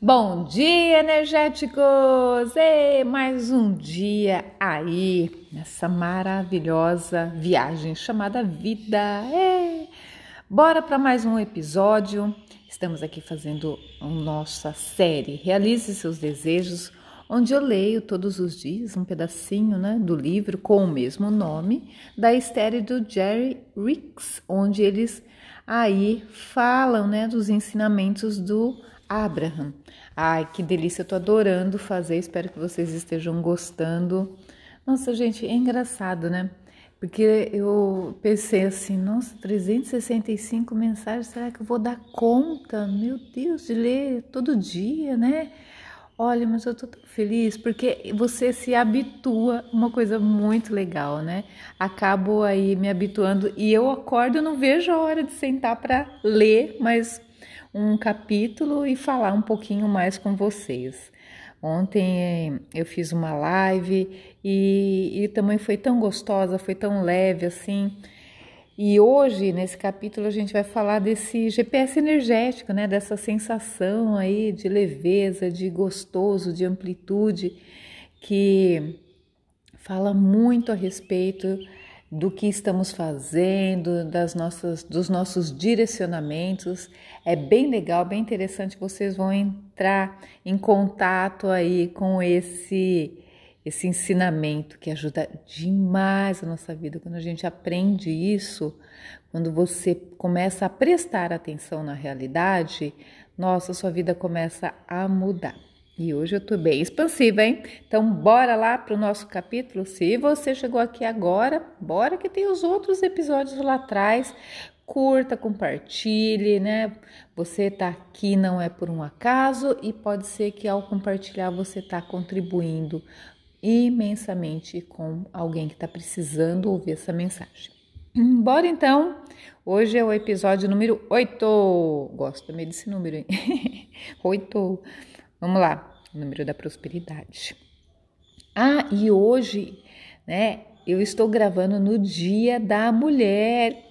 Bom dia, energéticos! E mais um dia aí nessa maravilhosa viagem chamada vida. E bora para mais um episódio. Estamos aqui fazendo a nossa série Realize seus desejos, onde eu leio todos os dias um pedacinho né, do livro com o mesmo nome da Esther do Jerry Ricks, onde eles aí falam né, dos ensinamentos do Abraham. Ai, que delícia, eu tô adorando fazer, espero que vocês estejam gostando. Nossa, gente, é engraçado, né? Porque eu pensei assim, nossa, 365 mensagens, será que eu vou dar conta? Meu Deus, de ler todo dia, né? Olha, mas eu tô tão feliz porque você se habitua, uma coisa muito legal, né? Acabo aí me habituando e eu acordo, não vejo a hora de sentar para ler, mas um capítulo e falar um pouquinho mais com vocês. Ontem eh, eu fiz uma live e, e também foi tão gostosa, foi tão leve assim. E hoje, nesse capítulo, a gente vai falar desse GPS energético, né? Dessa sensação aí de leveza, de gostoso, de amplitude, que fala muito a respeito do que estamos fazendo, das nossas, dos nossos direcionamentos. É bem legal, bem interessante. Vocês vão entrar em contato aí com esse esse ensinamento que ajuda demais a nossa vida. Quando a gente aprende isso, quando você começa a prestar atenção na realidade, nossa, sua vida começa a mudar. E hoje eu tô bem expansiva, hein? Então, bora lá para o nosso capítulo. Se você chegou aqui agora, bora que tem os outros episódios lá atrás. Curta, compartilhe, né? Você tá aqui não é por um acaso e pode ser que ao compartilhar você tá contribuindo imensamente com alguém que está precisando ouvir essa mensagem. Bora então! Hoje é o episódio número 8. Gosto também desse número, hein? 8. Vamos lá, número da prosperidade. Ah, e hoje, né, eu estou gravando no Dia da Mulher,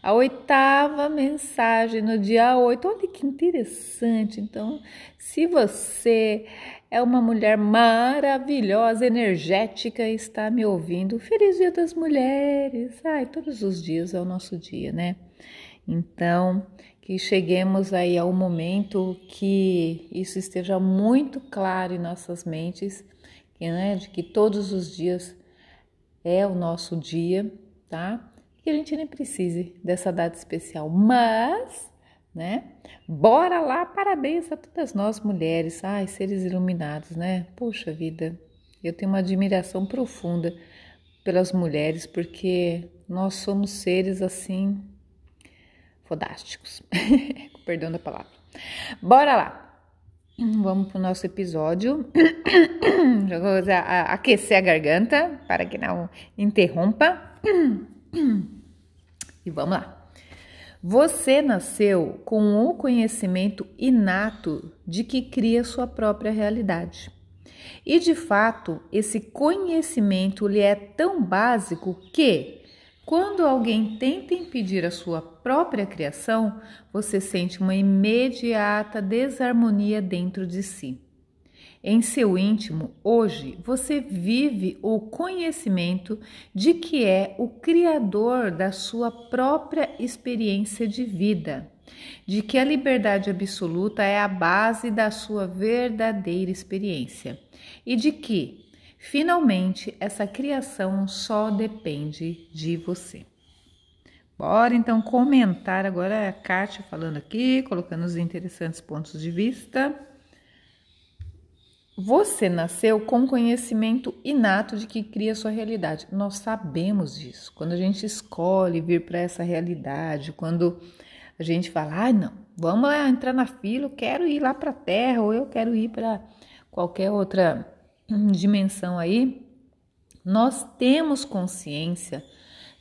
a oitava mensagem no dia 8. Olha que interessante. Então, se você é uma mulher maravilhosa, energética está me ouvindo, feliz Dia das Mulheres. Ai, todos os dias é o nosso dia, né? Então, que cheguemos aí ao momento que isso esteja muito claro em nossas mentes, que, né, de que todos os dias é o nosso dia, tá? Que a gente nem precise dessa data especial, mas, né? Bora lá, parabéns a todas nós mulheres, ai, seres iluminados, né? Poxa vida, eu tenho uma admiração profunda pelas mulheres, porque nós somos seres assim fodásticos. Perdão da palavra. Bora lá. Vamos para o nosso episódio. Vou aquecer a garganta para que não interrompa. E vamos lá. Você nasceu com o conhecimento inato de que cria sua própria realidade. E de fato, esse conhecimento lhe é tão básico que quando alguém tenta impedir a sua própria criação, você sente uma imediata desarmonia dentro de si. Em seu íntimo, hoje, você vive o conhecimento de que é o criador da sua própria experiência de vida, de que a liberdade absoluta é a base da sua verdadeira experiência e de que Finalmente, essa criação só depende de você. Bora então comentar agora a Kátia falando aqui, colocando os interessantes pontos de vista. Você nasceu com conhecimento inato de que cria sua realidade. Nós sabemos disso. Quando a gente escolhe vir para essa realidade, quando a gente fala, ah, não, vamos lá entrar na fila, eu quero ir lá para a Terra, ou eu quero ir para qualquer outra dimensão aí, nós temos consciência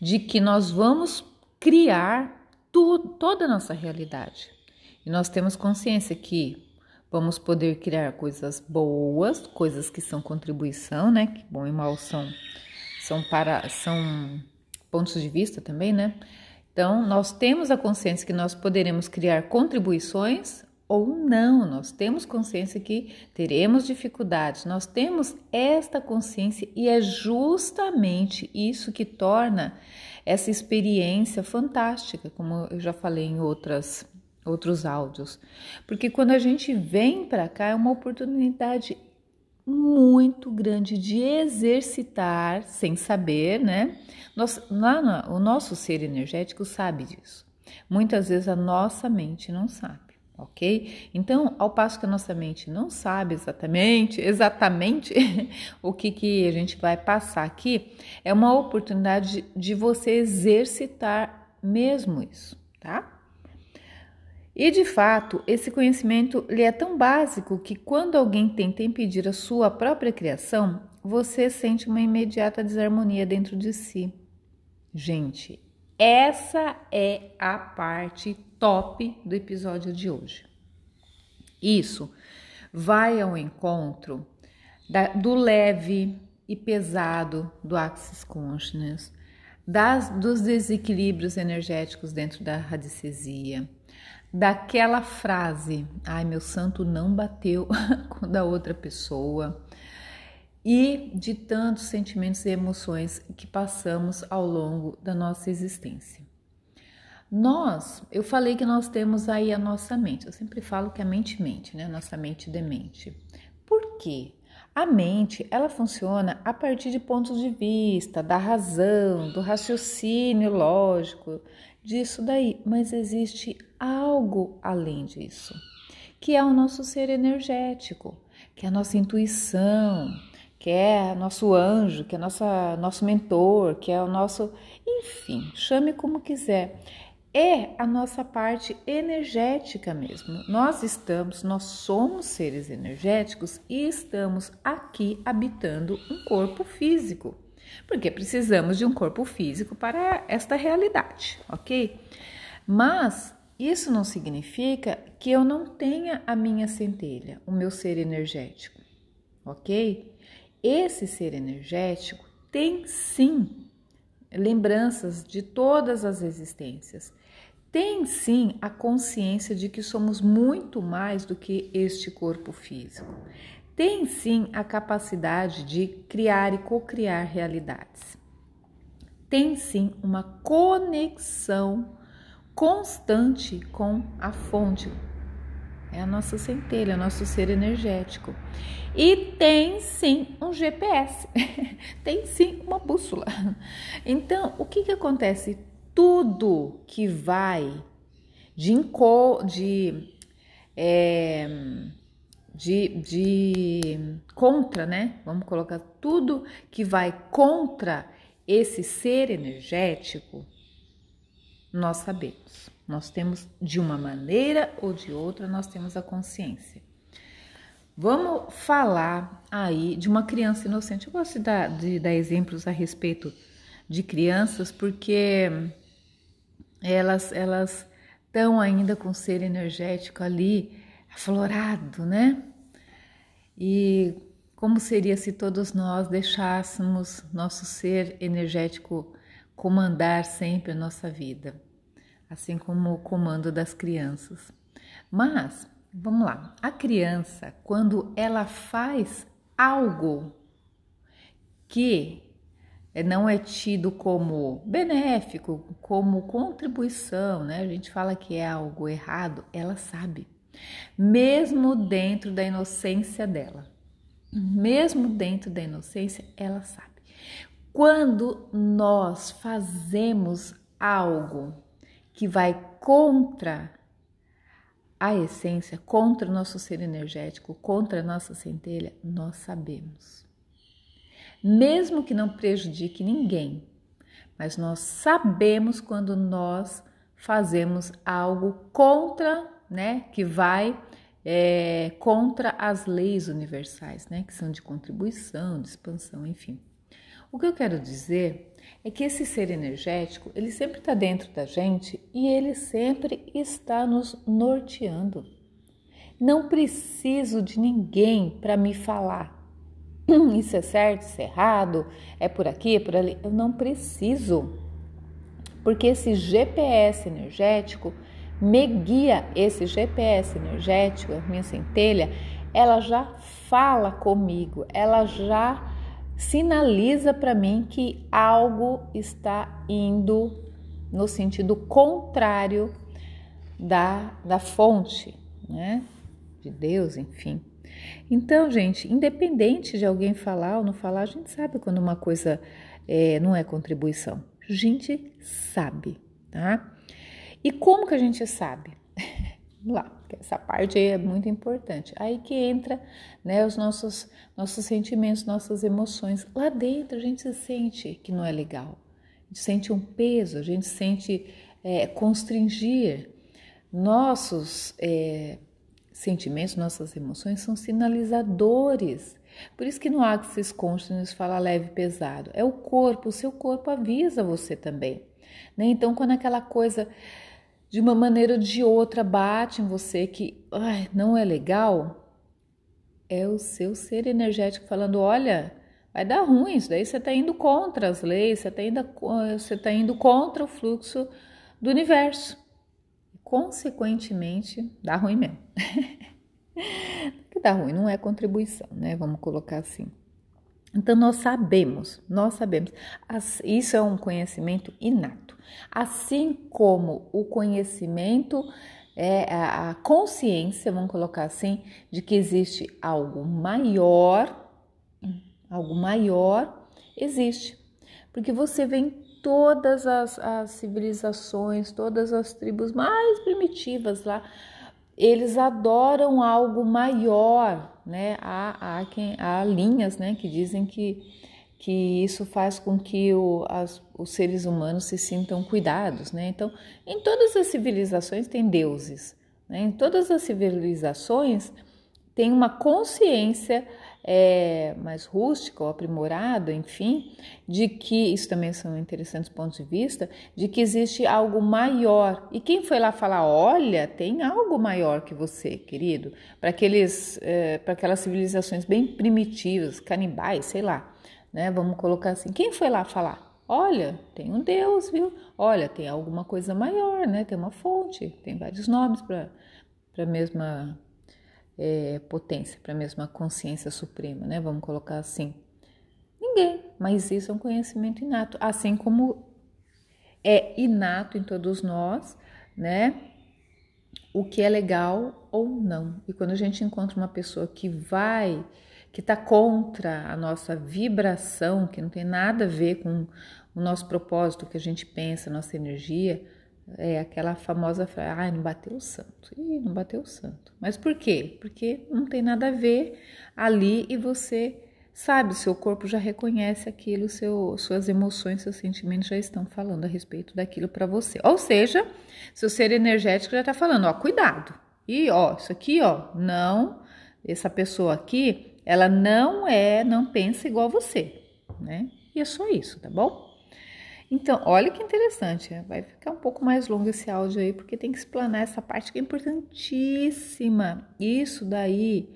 de que nós vamos criar toda a nossa realidade. E nós temos consciência que vamos poder criar coisas boas, coisas que são contribuição, né? Que bom e mal são são para são pontos de vista também, né? Então, nós temos a consciência que nós poderemos criar contribuições ou não. Nós temos consciência que teremos dificuldades, nós temos esta consciência e é justamente isso que torna essa experiência fantástica, como eu já falei em outras outros áudios. Porque quando a gente vem para cá é uma oportunidade muito grande de exercitar sem saber, né? Nós, lá no, o nosso ser energético sabe disso. Muitas vezes a nossa mente não sabe ok? Então, ao passo que a nossa mente não sabe exatamente, exatamente o que, que a gente vai passar aqui, é uma oportunidade de você exercitar mesmo isso, tá? E de fato, esse conhecimento ele é tão básico que quando alguém tenta impedir a sua própria criação, você sente uma imediata desarmonia dentro de si. Gente, essa é a parte top do episódio de hoje. Isso vai ao encontro da, do leve e pesado do Axis Consciousness, das, dos desequilíbrios energéticos dentro da radicesia, daquela frase, ai meu santo não bateu com da outra pessoa, e de tantos sentimentos e emoções que passamos ao longo da nossa existência. Nós, eu falei que nós temos aí a nossa mente. Eu sempre falo que a mente mente, né? Nossa mente demente. Por quê? A mente, ela funciona a partir de pontos de vista, da razão, do raciocínio lógico, disso daí, mas existe algo além disso, que é o nosso ser energético, que é a nossa intuição, que é nosso anjo, que é nossa, nosso mentor, que é o nosso. Enfim, chame como quiser. É a nossa parte energética mesmo. Nós estamos, nós somos seres energéticos e estamos aqui habitando um corpo físico, porque precisamos de um corpo físico para esta realidade, ok? Mas isso não significa que eu não tenha a minha centelha, o meu ser energético, ok? Esse ser energético tem sim lembranças de todas as existências. Tem sim a consciência de que somos muito mais do que este corpo físico. Tem sim a capacidade de criar e co-criar realidades. Tem sim uma conexão constante com a fonte, é a nossa centelha, nosso ser energético. E tem sim um GPS, tem sim uma bússola. Então, o que, que acontece? Tudo que vai de, de, é, de, de contra, né? Vamos colocar tudo que vai contra esse ser energético, nós sabemos. Nós temos de uma maneira ou de outra, nós temos a consciência. Vamos falar aí de uma criança inocente. Eu gosto de dar, de dar exemplos a respeito de crianças porque elas elas estão ainda com o ser energético ali aflorado, né? E como seria se todos nós deixássemos nosso ser energético comandar sempre a nossa vida? Assim como o comando das crianças. Mas, vamos lá, a criança, quando ela faz algo que não é tido como benéfico, como contribuição, né? A gente fala que é algo errado, ela sabe, mesmo dentro da inocência dela, mesmo dentro da inocência, ela sabe. Quando nós fazemos algo que vai contra a essência, contra o nosso ser energético, contra a nossa centelha, nós sabemos. Mesmo que não prejudique ninguém, mas nós sabemos quando nós fazemos algo contra, né, que vai é, contra as leis universais, né, que são de contribuição, de expansão, enfim. O que eu quero dizer é que esse ser energético, ele sempre está dentro da gente e ele sempre está nos norteando. Não preciso de ninguém para me falar. Isso é certo, isso é errado, é por aqui, é por ali. Eu não preciso. Porque esse GPS energético me guia esse GPS energético, a minha centelha, ela já fala comigo, ela já sinaliza para mim que algo está indo no sentido contrário da, da fonte, né? De Deus, enfim. Então, gente, independente de alguém falar ou não falar, a gente sabe quando uma coisa é, não é contribuição. A gente sabe, tá? E como que a gente sabe? Lá, essa parte aí é muito importante. Aí que entra né, os nossos, nossos sentimentos, nossas emoções. Lá dentro a gente sente que não é legal. A gente sente um peso, a gente sente é, constringir. Nossos é, sentimentos, nossas emoções são sinalizadores. Por isso que no Axis Consciousness fala leve e pesado. É o corpo, o seu corpo avisa você também. Né? Então, quando aquela coisa de uma maneira ou de outra bate em você que ai, não é legal, é o seu ser energético falando: olha, vai dar ruim, isso daí você está indo contra as leis, você está indo, tá indo contra o fluxo do universo. Consequentemente, dá ruim mesmo. que dá ruim, não é contribuição, né? Vamos colocar assim. Então, nós sabemos, nós sabemos, isso é um conhecimento inato. Assim como o conhecimento é a consciência, vamos colocar assim, de que existe algo maior, algo maior existe. Porque você vem todas as, as civilizações, todas as tribos mais primitivas lá, eles adoram algo maior, né? Há, há, quem, há linhas né, que dizem que, que isso faz com que o, as, os seres humanos se sintam cuidados, né? Então, em todas as civilizações tem deuses, né? Em todas as civilizações tem uma consciência é, mais rústica ou aprimorada, enfim, de que, isso também são interessantes pontos de vista, de que existe algo maior. E quem foi lá falar, olha, tem algo maior que você, querido, para aqueles, é, para aquelas civilizações bem primitivas, canibais, sei lá, né? Vamos colocar assim, quem foi lá falar? Olha, tem um Deus, viu? Olha, tem alguma coisa maior, né? Tem uma fonte, tem vários nomes para a mesma é, potência, para a mesma consciência suprema, né? Vamos colocar assim. Ninguém, mas isso é um conhecimento inato, assim como é inato em todos nós, né? O que é legal ou não. E quando a gente encontra uma pessoa que vai, que está contra a nossa vibração, que não tem nada a ver com o nosso propósito, o que a gente pensa, nossa energia, é aquela famosa frase, ai, não bateu o santo. Ih, não bateu o santo. Mas por quê? Porque não tem nada a ver ali e você sabe, seu corpo já reconhece aquilo, seu, suas emoções, seus sentimentos já estão falando a respeito daquilo para você. Ou seja, seu ser energético já está falando, ó, cuidado. E ó, isso aqui, ó, não, essa pessoa aqui, ela não é, não pensa igual você, né? E é só isso, tá bom? Então, olha que interessante, é, vai ficar um pouco mais longo esse áudio aí, porque tem que explanar essa parte que é importantíssima. Isso daí,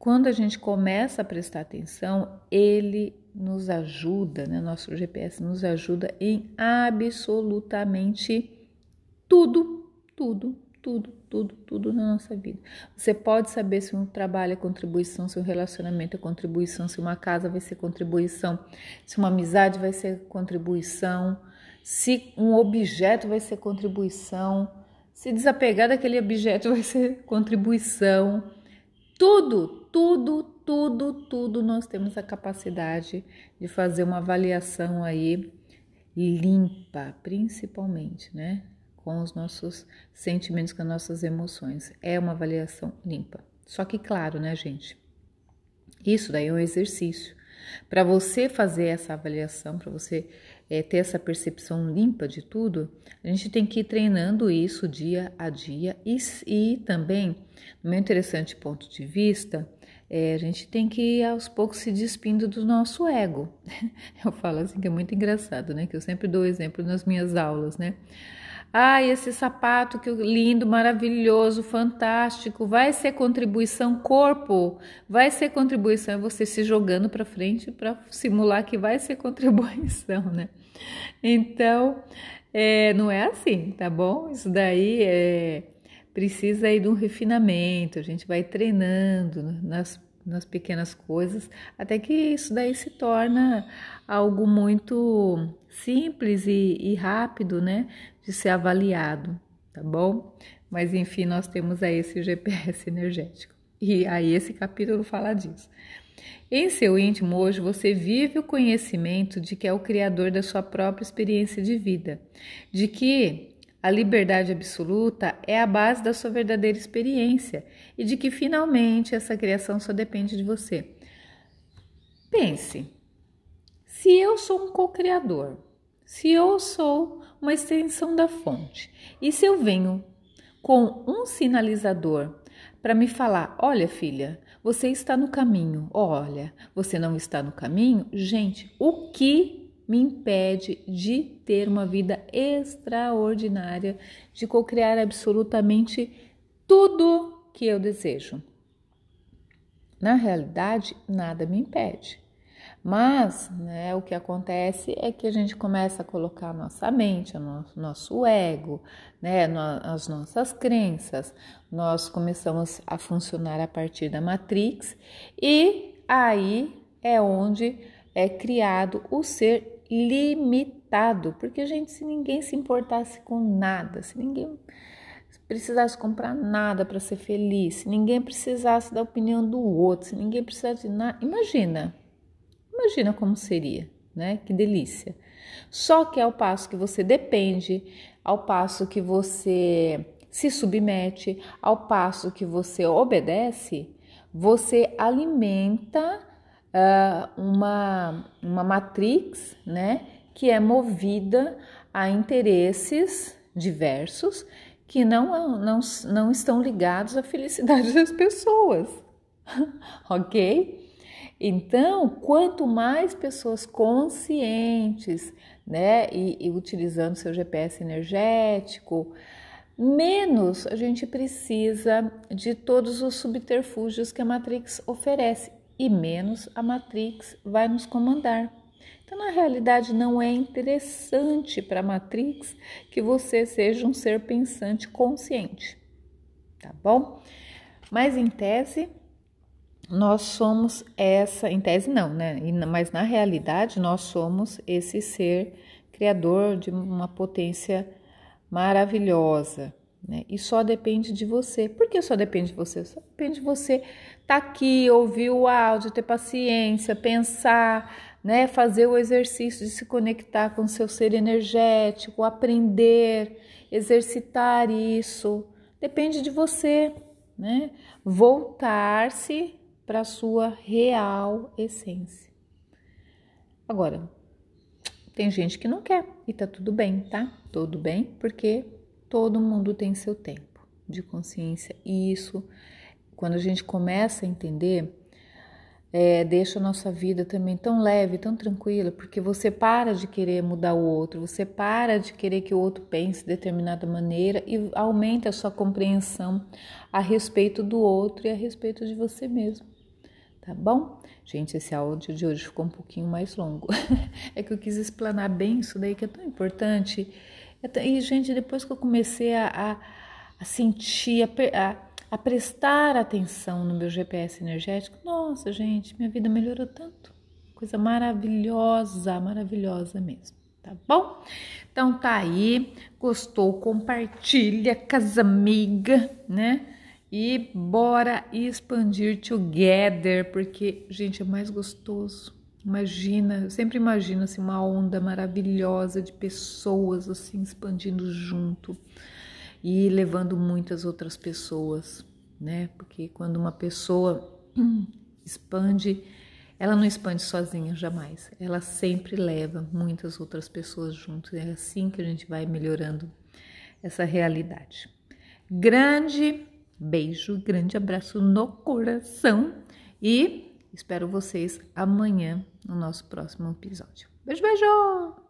quando a gente começa a prestar atenção, ele nos ajuda, né? Nosso GPS nos ajuda em absolutamente tudo, tudo, tudo, tudo, tudo na nossa vida. Você pode saber se um trabalho é contribuição, se um relacionamento é contribuição, se uma casa vai ser contribuição, se uma amizade vai ser contribuição, se um objeto vai ser contribuição, se desapegar daquele objeto vai ser contribuição. Tudo, tudo, tudo, tudo nós temos a capacidade de fazer uma avaliação aí limpa, principalmente, né? Com os nossos sentimentos, com as nossas emoções. É uma avaliação limpa. Só que, claro, né, gente? Isso daí é um exercício. Para você fazer essa avaliação, para você é, ter essa percepção limpa de tudo, a gente tem que ir treinando isso dia a dia e, e também, no meu interessante ponto de vista, é, a gente tem que ir aos poucos se despindo do nosso ego. Eu falo assim que é muito engraçado, né? Que eu sempre dou exemplo nas minhas aulas, né? Ai, esse sapato que lindo, maravilhoso, fantástico, vai ser contribuição corpo, vai ser contribuição, é você se jogando para frente para simular que vai ser contribuição, né? Então, É, não é assim, tá bom? Isso daí é, precisa aí de um refinamento, a gente vai treinando nas, nas pequenas coisas, até que isso daí se torna algo muito simples e, e rápido, né, de ser avaliado, tá bom? Mas enfim, nós temos aí esse GPS energético. E aí esse capítulo fala disso. Em seu íntimo, hoje você vive o conhecimento de que é o criador da sua própria experiência de vida, de que a liberdade absoluta é a base da sua verdadeira experiência e de que finalmente essa criação só depende de você. Pense: se eu sou um co-criador, se eu sou uma extensão da fonte e se eu venho com um sinalizador para me falar: olha, filha, você está no caminho. Olha, você não está no caminho? Gente, o que me impede de ter uma vida extraordinária, de co-criar absolutamente tudo que eu desejo? Na realidade, nada me impede. Mas né, o que acontece é que a gente começa a colocar a nossa mente, o nosso, nosso ego, né, as nossas crenças, nós começamos a funcionar a partir da matrix e aí é onde é criado o ser limitado, porque gente, se ninguém se importasse com nada, se ninguém precisasse comprar nada para ser feliz, se ninguém precisasse da opinião do outro, se ninguém precisasse de nada, imagina Imagina como seria, né? Que delícia. Só que ao passo que você depende, ao passo que você se submete, ao passo que você obedece, você alimenta uh, uma, uma matrix, né? Que é movida a interesses diversos que não, não, não estão ligados à felicidade das pessoas, ok? Então, quanto mais pessoas conscientes, né, e, e utilizando seu GPS energético, menos a gente precisa de todos os subterfúgios que a Matrix oferece e menos a Matrix vai nos comandar. Então, na realidade, não é interessante para a Matrix que você seja um ser pensante consciente, tá bom? Mas em tese, nós somos essa, em tese não, né? Mas na realidade nós somos esse ser criador de uma potência maravilhosa, né? E só depende de você. Por que só depende de você? Só depende de você estar tá aqui, ouvir o áudio, ter paciência, pensar, né? Fazer o exercício de se conectar com o seu ser energético, aprender, exercitar isso. Depende de você, né? Voltar-se para a sua real essência. Agora, tem gente que não quer e tá tudo bem, tá? Tudo bem, porque todo mundo tem seu tempo de consciência e isso, quando a gente começa a entender, é, deixa a nossa vida também tão leve, tão tranquila, porque você para de querer mudar o outro, você para de querer que o outro pense de determinada maneira e aumenta a sua compreensão a respeito do outro e a respeito de você mesmo tá bom? Gente, esse áudio de hoje ficou um pouquinho mais longo. é que eu quis explanar bem isso daí que é tão importante. É e, gente, depois que eu comecei a, a, a sentir, a, a, prestar atenção no meu GPS energético, nossa, gente, minha vida melhorou tanto. Coisa maravilhosa, maravilhosa mesmo, tá bom? Então tá aí, gostou, compartilha com as amigas, né? E bora expandir together, porque, gente, é mais gostoso. Imagina, eu sempre imagino assim, uma onda maravilhosa de pessoas assim expandindo junto e levando muitas outras pessoas, né? Porque quando uma pessoa expande, ela não expande sozinha jamais. Ela sempre leva muitas outras pessoas junto. É assim que a gente vai melhorando essa realidade. Grande Beijo, grande abraço no coração e espero vocês amanhã no nosso próximo episódio. Beijo, beijo!